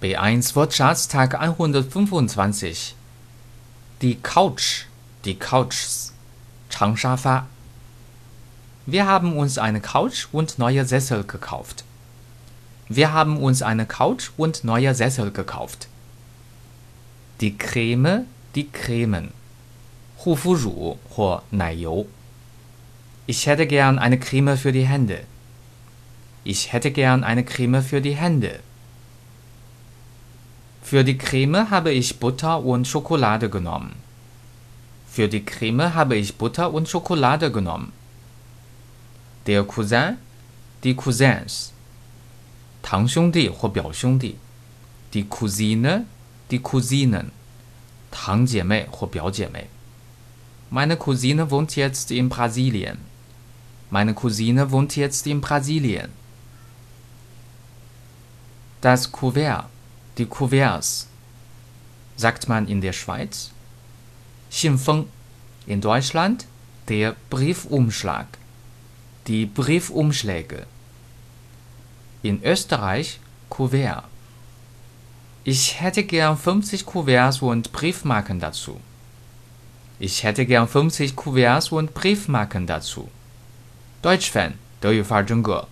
B1 Wirtschaftstag 125. Die Couch, die Couches, Changshafa. Wir haben uns eine Couch und neue Sessel gekauft. Wir haben uns eine Couch und neue Sessel gekauft. Die Creme, die Cremen. Hufuju oder Naiyo. Ich hätte gern eine Creme für die Hände. Ich hätte gern eine Creme für die Hände. Für die Creme habe ich Butter und Schokolade genommen. Für die Creme habe ich Butter und Schokolade genommen. Der Cousin, die Cousins, 堂兄弟或表兄弟，die Cousine, die Cousinen，堂姐妹或表姐妹。Meine Cousine wohnt jetzt in Brasilien. Meine Cousine wohnt jetzt in Brasilien. Das Kuvert, die Kuverts, sagt man in der Schweiz. 信封 in Deutschland der Briefumschlag, die Briefumschläge. In Österreich Kuvert. Ich hätte gern 50 Kuverts und Briefmarken dazu. Ich hätte gern 50 Kuverts und Briefmarken dazu. Deutsch Fan 德语范儿真格